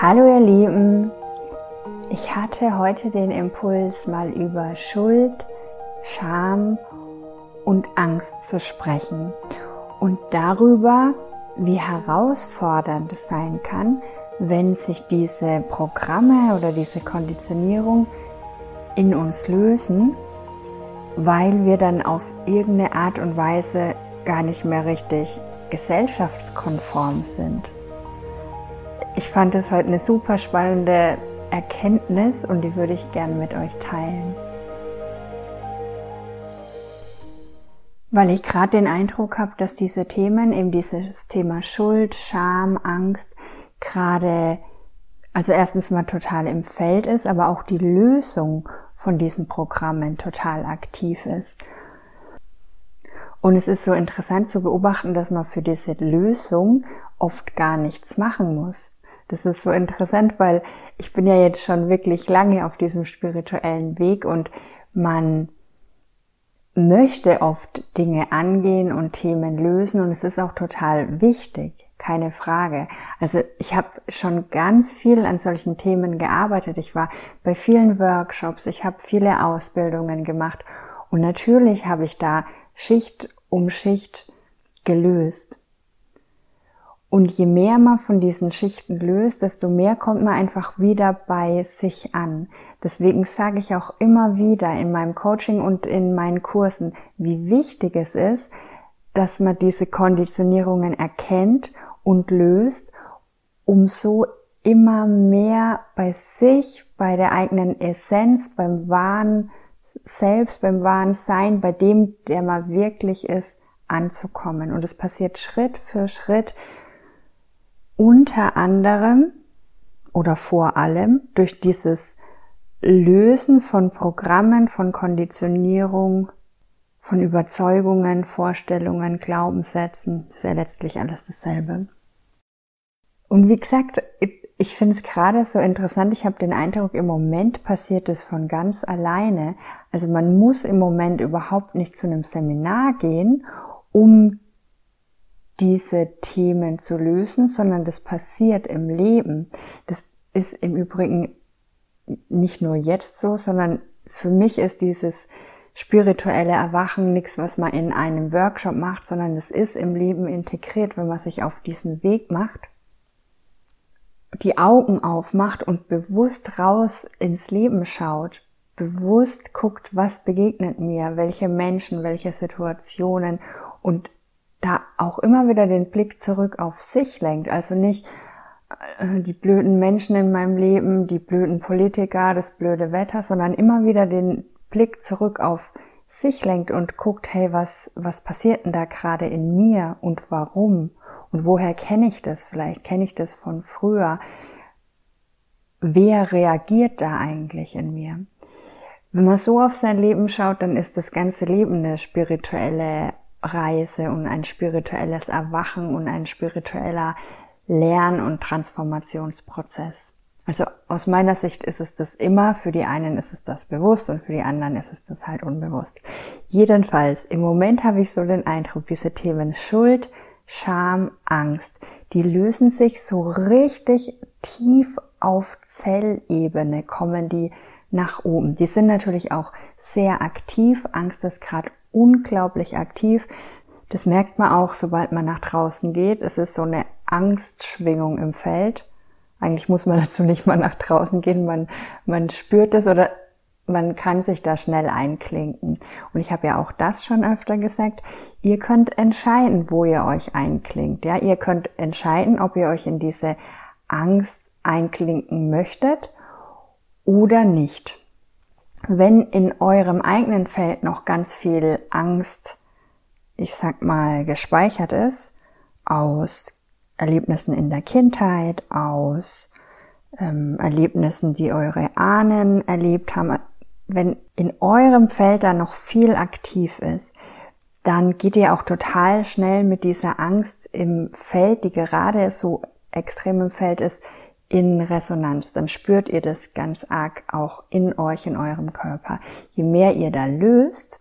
Hallo ihr Lieben, ich hatte heute den Impuls, mal über Schuld, Scham und Angst zu sprechen und darüber, wie herausfordernd es sein kann, wenn sich diese Programme oder diese Konditionierung in uns lösen, weil wir dann auf irgendeine Art und Weise gar nicht mehr richtig gesellschaftskonform sind. Ich fand es heute eine super spannende Erkenntnis und die würde ich gerne mit euch teilen. Weil ich gerade den Eindruck habe, dass diese Themen, eben dieses Thema Schuld, Scham, Angst, gerade, also erstens mal total im Feld ist, aber auch die Lösung von diesen Programmen total aktiv ist. Und es ist so interessant zu beobachten, dass man für diese Lösung oft gar nichts machen muss. Das ist so interessant, weil ich bin ja jetzt schon wirklich lange auf diesem spirituellen Weg und man möchte oft Dinge angehen und Themen lösen und es ist auch total wichtig, keine Frage. Also ich habe schon ganz viel an solchen Themen gearbeitet. Ich war bei vielen Workshops, ich habe viele Ausbildungen gemacht und natürlich habe ich da Schicht um Schicht gelöst. Und je mehr man von diesen Schichten löst, desto mehr kommt man einfach wieder bei sich an. Deswegen sage ich auch immer wieder in meinem Coaching und in meinen Kursen, wie wichtig es ist, dass man diese Konditionierungen erkennt und löst, um so immer mehr bei sich, bei der eigenen Essenz, beim wahren Selbst, beim wahren Sein, bei dem, der man wirklich ist, anzukommen. Und es passiert Schritt für Schritt, unter anderem oder vor allem durch dieses Lösen von Programmen, von Konditionierung, von Überzeugungen, Vorstellungen, Glaubenssätzen, ist ja letztlich alles dasselbe. Und wie gesagt, ich finde es gerade so interessant, ich habe den Eindruck, im Moment passiert es von ganz alleine. Also man muss im Moment überhaupt nicht zu einem Seminar gehen, um diese Themen zu lösen, sondern das passiert im Leben. Das ist im Übrigen nicht nur jetzt so, sondern für mich ist dieses spirituelle Erwachen nichts, was man in einem Workshop macht, sondern es ist im Leben integriert, wenn man sich auf diesen Weg macht, die Augen aufmacht und bewusst raus ins Leben schaut, bewusst guckt, was begegnet mir, welche Menschen, welche Situationen und da auch immer wieder den Blick zurück auf sich lenkt. Also nicht äh, die blöden Menschen in meinem Leben, die blöden Politiker, das blöde Wetter, sondern immer wieder den Blick zurück auf sich lenkt und guckt, hey, was, was passiert denn da gerade in mir und warum? Und woher kenne ich das? Vielleicht kenne ich das von früher. Wer reagiert da eigentlich in mir? Wenn man so auf sein Leben schaut, dann ist das ganze Leben eine spirituelle Reise und ein spirituelles Erwachen und ein spiritueller Lern- und Transformationsprozess. Also aus meiner Sicht ist es das immer, für die einen ist es das bewusst und für die anderen ist es das halt unbewusst. Jedenfalls, im Moment habe ich so den Eindruck, diese Themen Schuld, Scham, Angst, die lösen sich so richtig tief auf Zellebene, kommen die nach oben. Die sind natürlich auch sehr aktiv. Angst ist gerade unglaublich aktiv. Das merkt man auch, sobald man nach draußen geht. Es ist so eine Angstschwingung im Feld. Eigentlich muss man dazu nicht mal nach draußen gehen. Man, man spürt es oder man kann sich da schnell einklinken. Und ich habe ja auch das schon öfter gesagt. Ihr könnt entscheiden, wo ihr euch einklingt. Ja, ihr könnt entscheiden, ob ihr euch in diese Angst einklinken möchtet oder nicht wenn in eurem eigenen Feld noch ganz viel Angst, ich sag mal, gespeichert ist, aus Erlebnissen in der Kindheit, aus ähm, Erlebnissen, die eure Ahnen erlebt haben, wenn in eurem Feld da noch viel aktiv ist, dann geht ihr auch total schnell mit dieser Angst im Feld, die gerade so extrem im Feld ist, in Resonanz, dann spürt ihr das ganz arg auch in euch, in eurem Körper. Je mehr ihr da löst,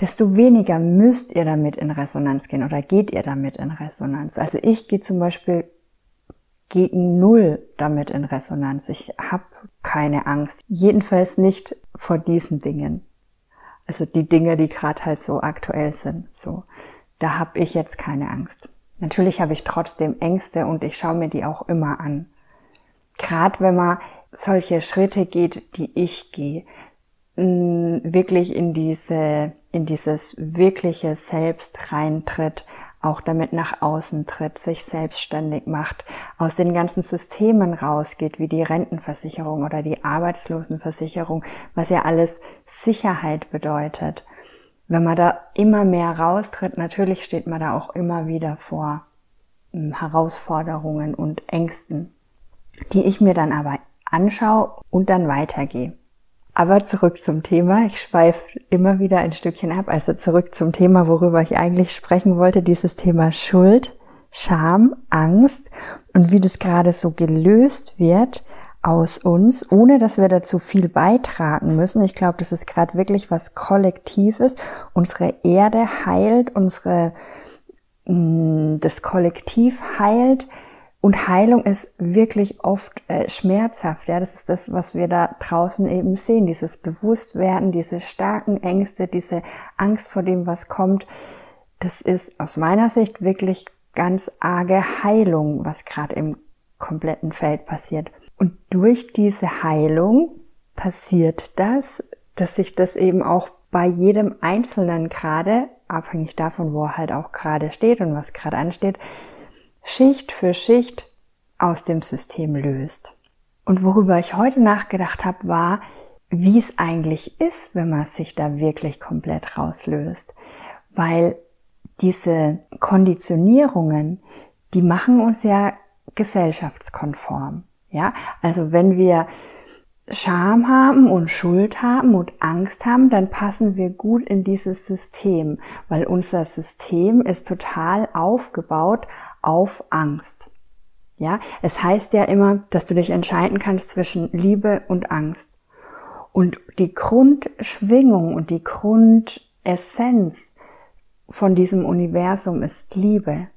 desto weniger müsst ihr damit in Resonanz gehen oder geht ihr damit in Resonanz. Also ich gehe zum Beispiel gegen Null damit in Resonanz. Ich habe keine Angst. Jedenfalls nicht vor diesen Dingen. Also die Dinge, die gerade halt so aktuell sind. So, da habe ich jetzt keine Angst. Natürlich habe ich trotzdem Ängste und ich schaue mir die auch immer an. Gerade wenn man solche Schritte geht, die ich gehe, wirklich in diese, in dieses wirkliche Selbst reintritt, auch damit nach außen tritt, sich selbstständig macht, aus den ganzen Systemen rausgeht, wie die Rentenversicherung oder die Arbeitslosenversicherung, was ja alles Sicherheit bedeutet. Wenn man da immer mehr raustritt, natürlich steht man da auch immer wieder vor hm, Herausforderungen und Ängsten, die ich mir dann aber anschaue und dann weitergehe. Aber zurück zum Thema. Ich schweife immer wieder ein Stückchen ab. Also zurück zum Thema, worüber ich eigentlich sprechen wollte. Dieses Thema Schuld, Scham, Angst und wie das gerade so gelöst wird aus uns, ohne dass wir dazu viel beitragen müssen. Ich glaube, das ist gerade wirklich was Kollektives. Unsere Erde heilt, unsere, mm, das Kollektiv heilt und Heilung ist wirklich oft äh, schmerzhaft. Ja, das ist das, was wir da draußen eben sehen. Dieses Bewusstwerden, diese starken Ängste, diese Angst vor dem, was kommt. Das ist aus meiner Sicht wirklich ganz arge Heilung, was gerade im kompletten Feld passiert. Und durch diese Heilung passiert das, dass sich das eben auch bei jedem Einzelnen gerade, abhängig davon, wo er halt auch gerade steht und was gerade ansteht, Schicht für Schicht aus dem System löst. Und worüber ich heute nachgedacht habe, war, wie es eigentlich ist, wenn man sich da wirklich komplett rauslöst. Weil diese Konditionierungen, die machen uns ja gesellschaftskonform. Ja, also wenn wir Scham haben und Schuld haben und Angst haben, dann passen wir gut in dieses System, weil unser System ist total aufgebaut auf Angst. Ja, es heißt ja immer, dass du dich entscheiden kannst zwischen Liebe und Angst. Und die Grundschwingung und die Grundessenz von diesem Universum ist Liebe.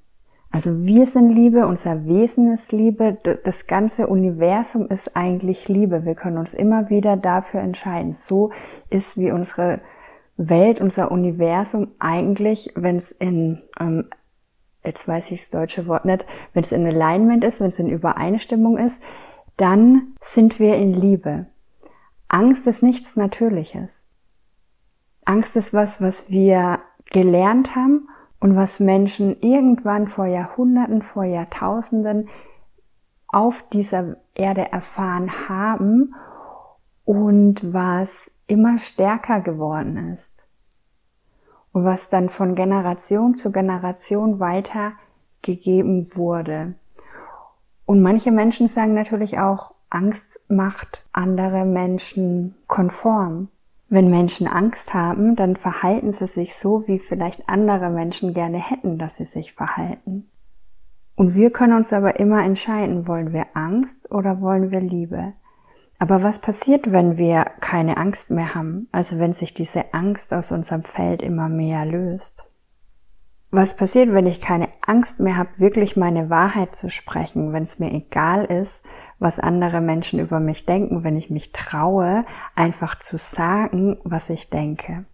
Also wir sind Liebe, unser Wesen ist Liebe, das ganze Universum ist eigentlich Liebe. Wir können uns immer wieder dafür entscheiden. So ist wie unsere Welt, unser Universum eigentlich, wenn es in, ähm, jetzt weiß ich das deutsche Wort nicht, wenn es in Alignment ist, wenn es in Übereinstimmung ist, dann sind wir in Liebe. Angst ist nichts Natürliches. Angst ist was, was wir gelernt haben und was Menschen irgendwann vor Jahrhunderten, vor Jahrtausenden auf dieser Erde erfahren haben und was immer stärker geworden ist und was dann von Generation zu Generation weitergegeben wurde. Und manche Menschen sagen natürlich auch, Angst macht andere Menschen konform. Wenn Menschen Angst haben, dann verhalten sie sich so, wie vielleicht andere Menschen gerne hätten, dass sie sich verhalten. Und wir können uns aber immer entscheiden, wollen wir Angst oder wollen wir Liebe? Aber was passiert, wenn wir keine Angst mehr haben? Also wenn sich diese Angst aus unserem Feld immer mehr löst? Was passiert, wenn ich keine Angst mehr habe, wirklich meine Wahrheit zu sprechen, wenn es mir egal ist, was andere Menschen über mich denken, wenn ich mich traue, einfach zu sagen, was ich denke?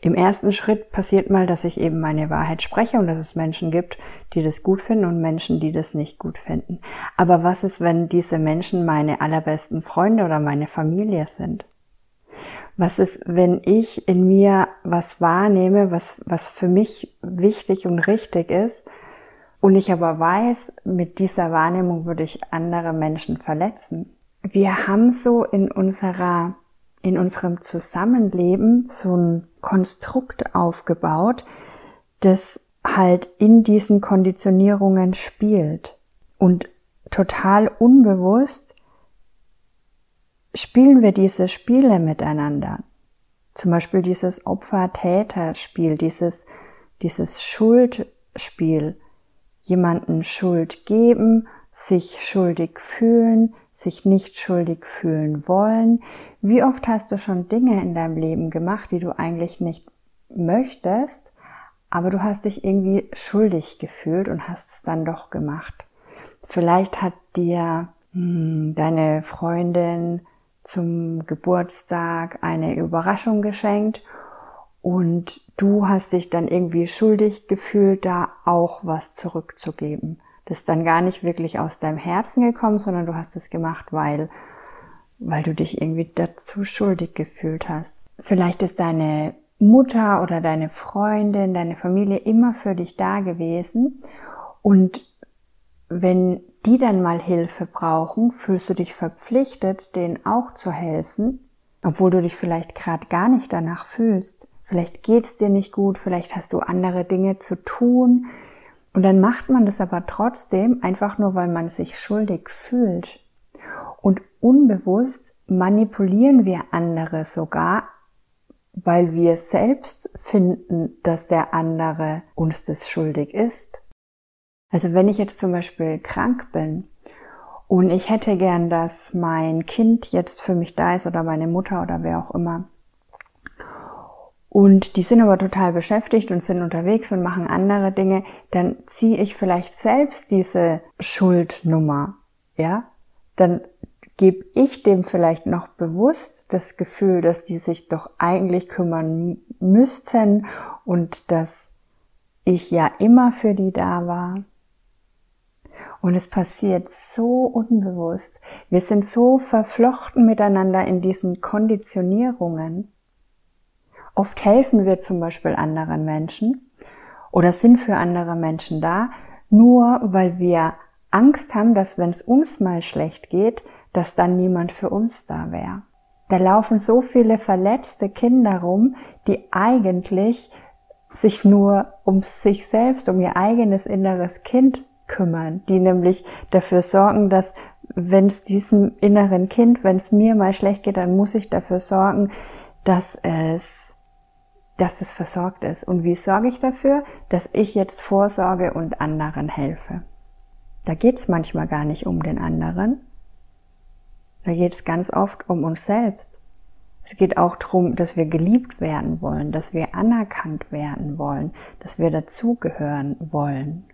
Im ersten Schritt passiert mal, dass ich eben meine Wahrheit spreche und dass es Menschen gibt, die das gut finden und Menschen, die das nicht gut finden. Aber was ist, wenn diese Menschen meine allerbesten Freunde oder meine Familie sind? Was ist, wenn ich in mir was wahrnehme, was, was für mich wichtig und richtig ist, und ich aber weiß, mit dieser Wahrnehmung würde ich andere Menschen verletzen? Wir haben so in unserer, in unserem Zusammenleben so ein Konstrukt aufgebaut, das halt in diesen Konditionierungen spielt und total unbewusst spielen wir diese Spiele miteinander. Zum Beispiel dieses Opfer-Täter-Spiel, dieses, dieses Schuldspiel. Jemanden Schuld geben, sich schuldig fühlen, sich nicht schuldig fühlen wollen. Wie oft hast du schon Dinge in deinem Leben gemacht, die du eigentlich nicht möchtest, aber du hast dich irgendwie schuldig gefühlt und hast es dann doch gemacht. Vielleicht hat dir hm, deine Freundin zum Geburtstag eine Überraschung geschenkt und du hast dich dann irgendwie schuldig gefühlt, da auch was zurückzugeben. Das ist dann gar nicht wirklich aus deinem Herzen gekommen, sondern du hast es gemacht, weil, weil du dich irgendwie dazu schuldig gefühlt hast. Vielleicht ist deine Mutter oder deine Freundin, deine Familie immer für dich da gewesen und wenn die dann mal Hilfe brauchen, fühlst du dich verpflichtet, denen auch zu helfen, obwohl du dich vielleicht gerade gar nicht danach fühlst. Vielleicht geht's dir nicht gut, vielleicht hast du andere Dinge zu tun. Und dann macht man das aber trotzdem, einfach nur weil man sich schuldig fühlt. Und unbewusst manipulieren wir andere sogar, weil wir selbst finden, dass der andere uns das schuldig ist. Also wenn ich jetzt zum Beispiel krank bin und ich hätte gern, dass mein Kind jetzt für mich da ist oder meine Mutter oder wer auch immer. Und die sind aber total beschäftigt und sind unterwegs und machen andere Dinge, dann ziehe ich vielleicht selbst diese Schuldnummer, ja? Dann gebe ich dem vielleicht noch bewusst das Gefühl, dass die sich doch eigentlich kümmern müssten und dass ich ja immer für die da war. Und es passiert so unbewusst. Wir sind so verflochten miteinander in diesen Konditionierungen. Oft helfen wir zum Beispiel anderen Menschen oder sind für andere Menschen da, nur weil wir Angst haben, dass wenn es uns mal schlecht geht, dass dann niemand für uns da wäre. Da laufen so viele verletzte Kinder rum, die eigentlich sich nur um sich selbst, um ihr eigenes inneres Kind kümmern, die nämlich dafür sorgen, dass wenn es diesem inneren Kind, wenn es mir mal schlecht geht, dann muss ich dafür sorgen, dass es, dass es versorgt ist. Und wie sorge ich dafür? Dass ich jetzt vorsorge und anderen helfe. Da geht es manchmal gar nicht um den anderen. Da geht es ganz oft um uns selbst. Es geht auch darum, dass wir geliebt werden wollen, dass wir anerkannt werden wollen, dass wir dazugehören wollen.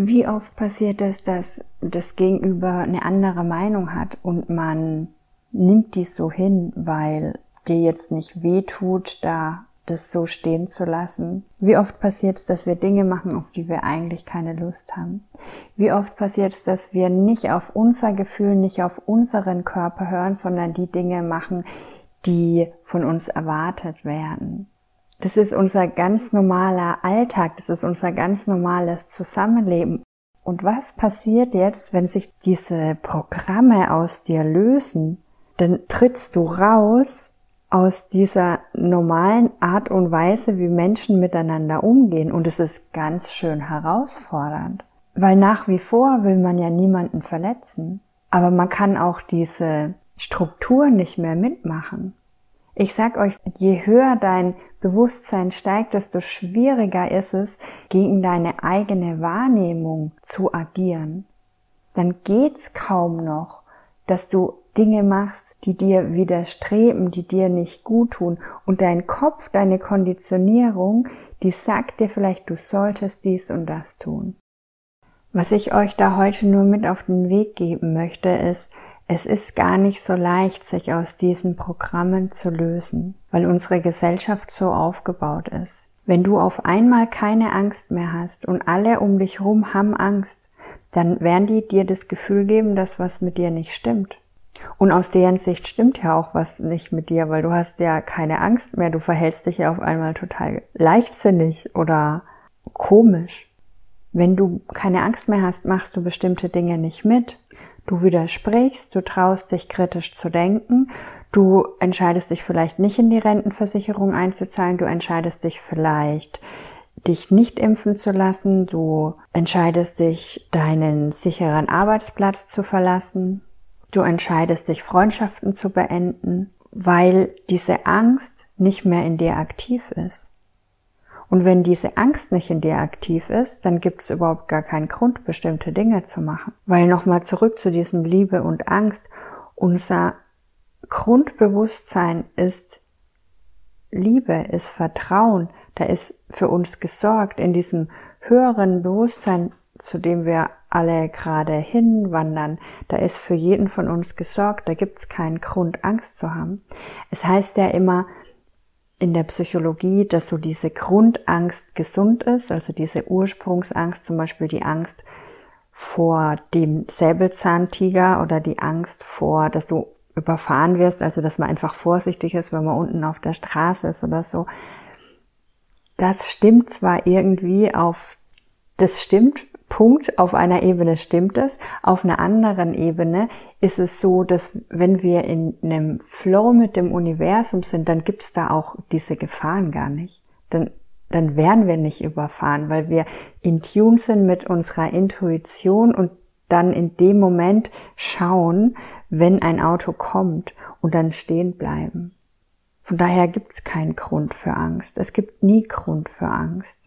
Wie oft passiert es, dass das Gegenüber eine andere Meinung hat und man nimmt dies so hin, weil dir jetzt nicht weh tut, da das so stehen zu lassen? Wie oft passiert es, dass wir Dinge machen, auf die wir eigentlich keine Lust haben? Wie oft passiert es, dass wir nicht auf unser Gefühl, nicht auf unseren Körper hören, sondern die Dinge machen, die von uns erwartet werden? Das ist unser ganz normaler Alltag, das ist unser ganz normales Zusammenleben. Und was passiert jetzt, wenn sich diese Programme aus dir lösen? Dann trittst du raus aus dieser normalen Art und Weise, wie Menschen miteinander umgehen. Und es ist ganz schön herausfordernd. Weil nach wie vor will man ja niemanden verletzen. Aber man kann auch diese Struktur nicht mehr mitmachen. Ich sag euch, je höher dein Bewusstsein steigt, desto schwieriger ist es, gegen deine eigene Wahrnehmung zu agieren. Dann geht's kaum noch, dass du Dinge machst, die dir widerstreben, die dir nicht gut tun. Und dein Kopf, deine Konditionierung, die sagt dir vielleicht, du solltest dies und das tun. Was ich euch da heute nur mit auf den Weg geben möchte, ist, es ist gar nicht so leicht, sich aus diesen Programmen zu lösen, weil unsere Gesellschaft so aufgebaut ist. Wenn du auf einmal keine Angst mehr hast und alle um dich herum haben Angst, dann werden die dir das Gefühl geben, dass was mit dir nicht stimmt. Und aus deren Sicht stimmt ja auch was nicht mit dir, weil du hast ja keine Angst mehr, du verhältst dich ja auf einmal total leichtsinnig oder komisch. Wenn du keine Angst mehr hast, machst du bestimmte Dinge nicht mit. Du widersprichst, du traust dich kritisch zu denken, du entscheidest dich vielleicht nicht in die Rentenversicherung einzuzahlen, du entscheidest dich vielleicht dich nicht impfen zu lassen, du entscheidest dich deinen sicheren Arbeitsplatz zu verlassen, du entscheidest dich Freundschaften zu beenden, weil diese Angst nicht mehr in dir aktiv ist. Und wenn diese Angst nicht in dir aktiv ist, dann gibt es überhaupt gar keinen Grund, bestimmte Dinge zu machen. Weil nochmal zurück zu diesem Liebe und Angst, unser Grundbewusstsein ist Liebe, ist Vertrauen, da ist für uns gesorgt. In diesem höheren Bewusstsein zu dem wir alle gerade hinwandern, da ist für jeden von uns gesorgt, da gibt es keinen Grund, Angst zu haben. Es heißt ja immer in der Psychologie, dass so diese Grundangst gesund ist, also diese Ursprungsangst, zum Beispiel die Angst vor dem Säbelzahntiger oder die Angst vor, dass du überfahren wirst, also dass man einfach vorsichtig ist, wenn man unten auf der Straße ist oder so. Das stimmt zwar irgendwie auf, das stimmt Punkt, auf einer Ebene stimmt es, auf einer anderen Ebene ist es so, dass wenn wir in einem Flow mit dem Universum sind, dann gibt es da auch diese Gefahren gar nicht. Dann, dann werden wir nicht überfahren, weil wir in Tune sind mit unserer Intuition und dann in dem Moment schauen, wenn ein Auto kommt und dann stehen bleiben. Von daher gibt es keinen Grund für Angst. Es gibt nie Grund für Angst.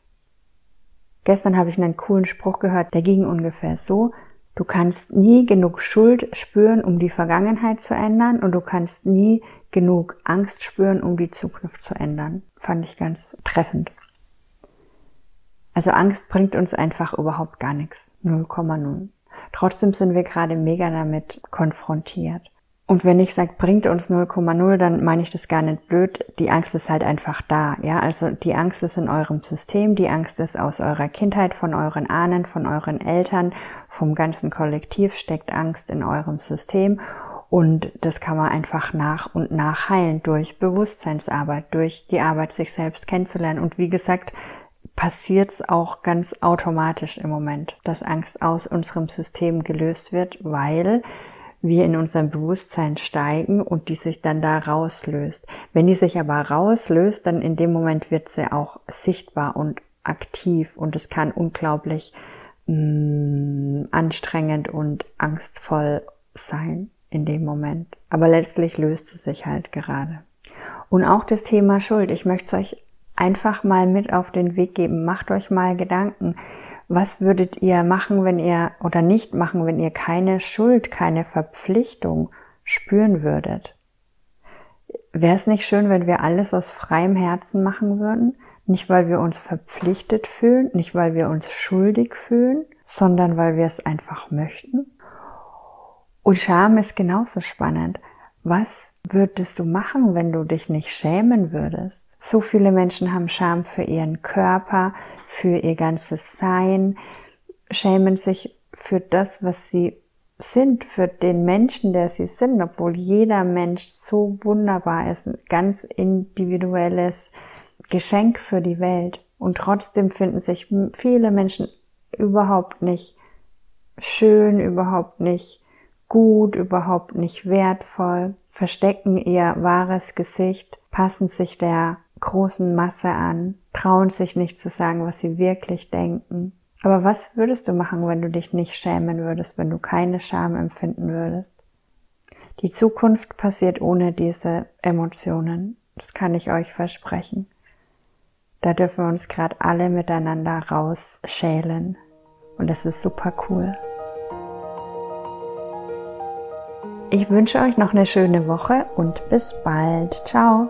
Gestern habe ich einen coolen Spruch gehört, der ging ungefähr so, du kannst nie genug Schuld spüren, um die Vergangenheit zu ändern und du kannst nie genug Angst spüren, um die Zukunft zu ändern. Fand ich ganz treffend. Also Angst bringt uns einfach überhaupt gar nichts. 0,0. Trotzdem sind wir gerade mega damit konfrontiert. Und wenn ich sage, bringt uns 0,0, dann meine ich das gar nicht blöd. Die Angst ist halt einfach da. Ja, also die Angst ist in eurem System. Die Angst ist aus eurer Kindheit, von euren Ahnen, von euren Eltern, vom ganzen Kollektiv steckt Angst in eurem System. Und das kann man einfach nach und nach heilen durch Bewusstseinsarbeit, durch die Arbeit, sich selbst kennenzulernen. Und wie gesagt, passiert es auch ganz automatisch im Moment, dass Angst aus unserem System gelöst wird, weil wir in unserem Bewusstsein steigen und die sich dann da rauslöst. Wenn die sich aber rauslöst, dann in dem Moment wird sie auch sichtbar und aktiv und es kann unglaublich mh, mm, anstrengend und angstvoll sein in dem Moment. Aber letztlich löst sie sich halt gerade. Und auch das Thema Schuld. Ich möchte es euch einfach mal mit auf den Weg geben. Macht euch mal Gedanken. Was würdet ihr machen, wenn ihr oder nicht machen, wenn ihr keine Schuld, keine Verpflichtung spüren würdet? Wäre es nicht schön, wenn wir alles aus freiem Herzen machen würden? Nicht, weil wir uns verpflichtet fühlen, nicht, weil wir uns schuldig fühlen, sondern weil wir es einfach möchten. Und Scham ist genauso spannend. Was würdest du machen, wenn du dich nicht schämen würdest? So viele Menschen haben Scham für ihren Körper, für ihr ganzes Sein, schämen sich für das, was sie sind, für den Menschen, der sie sind, obwohl jeder Mensch so wunderbar ist, ein ganz individuelles Geschenk für die Welt. Und trotzdem finden sich viele Menschen überhaupt nicht schön, überhaupt nicht gut, überhaupt nicht wertvoll, verstecken ihr wahres Gesicht, passen sich der großen Masse an, trauen sich nicht zu sagen, was sie wirklich denken. Aber was würdest du machen, wenn du dich nicht schämen würdest, wenn du keine Scham empfinden würdest? Die Zukunft passiert ohne diese Emotionen. Das kann ich euch versprechen. Da dürfen wir uns gerade alle miteinander rausschälen. Und das ist super cool. Ich wünsche euch noch eine schöne Woche und bis bald. Ciao.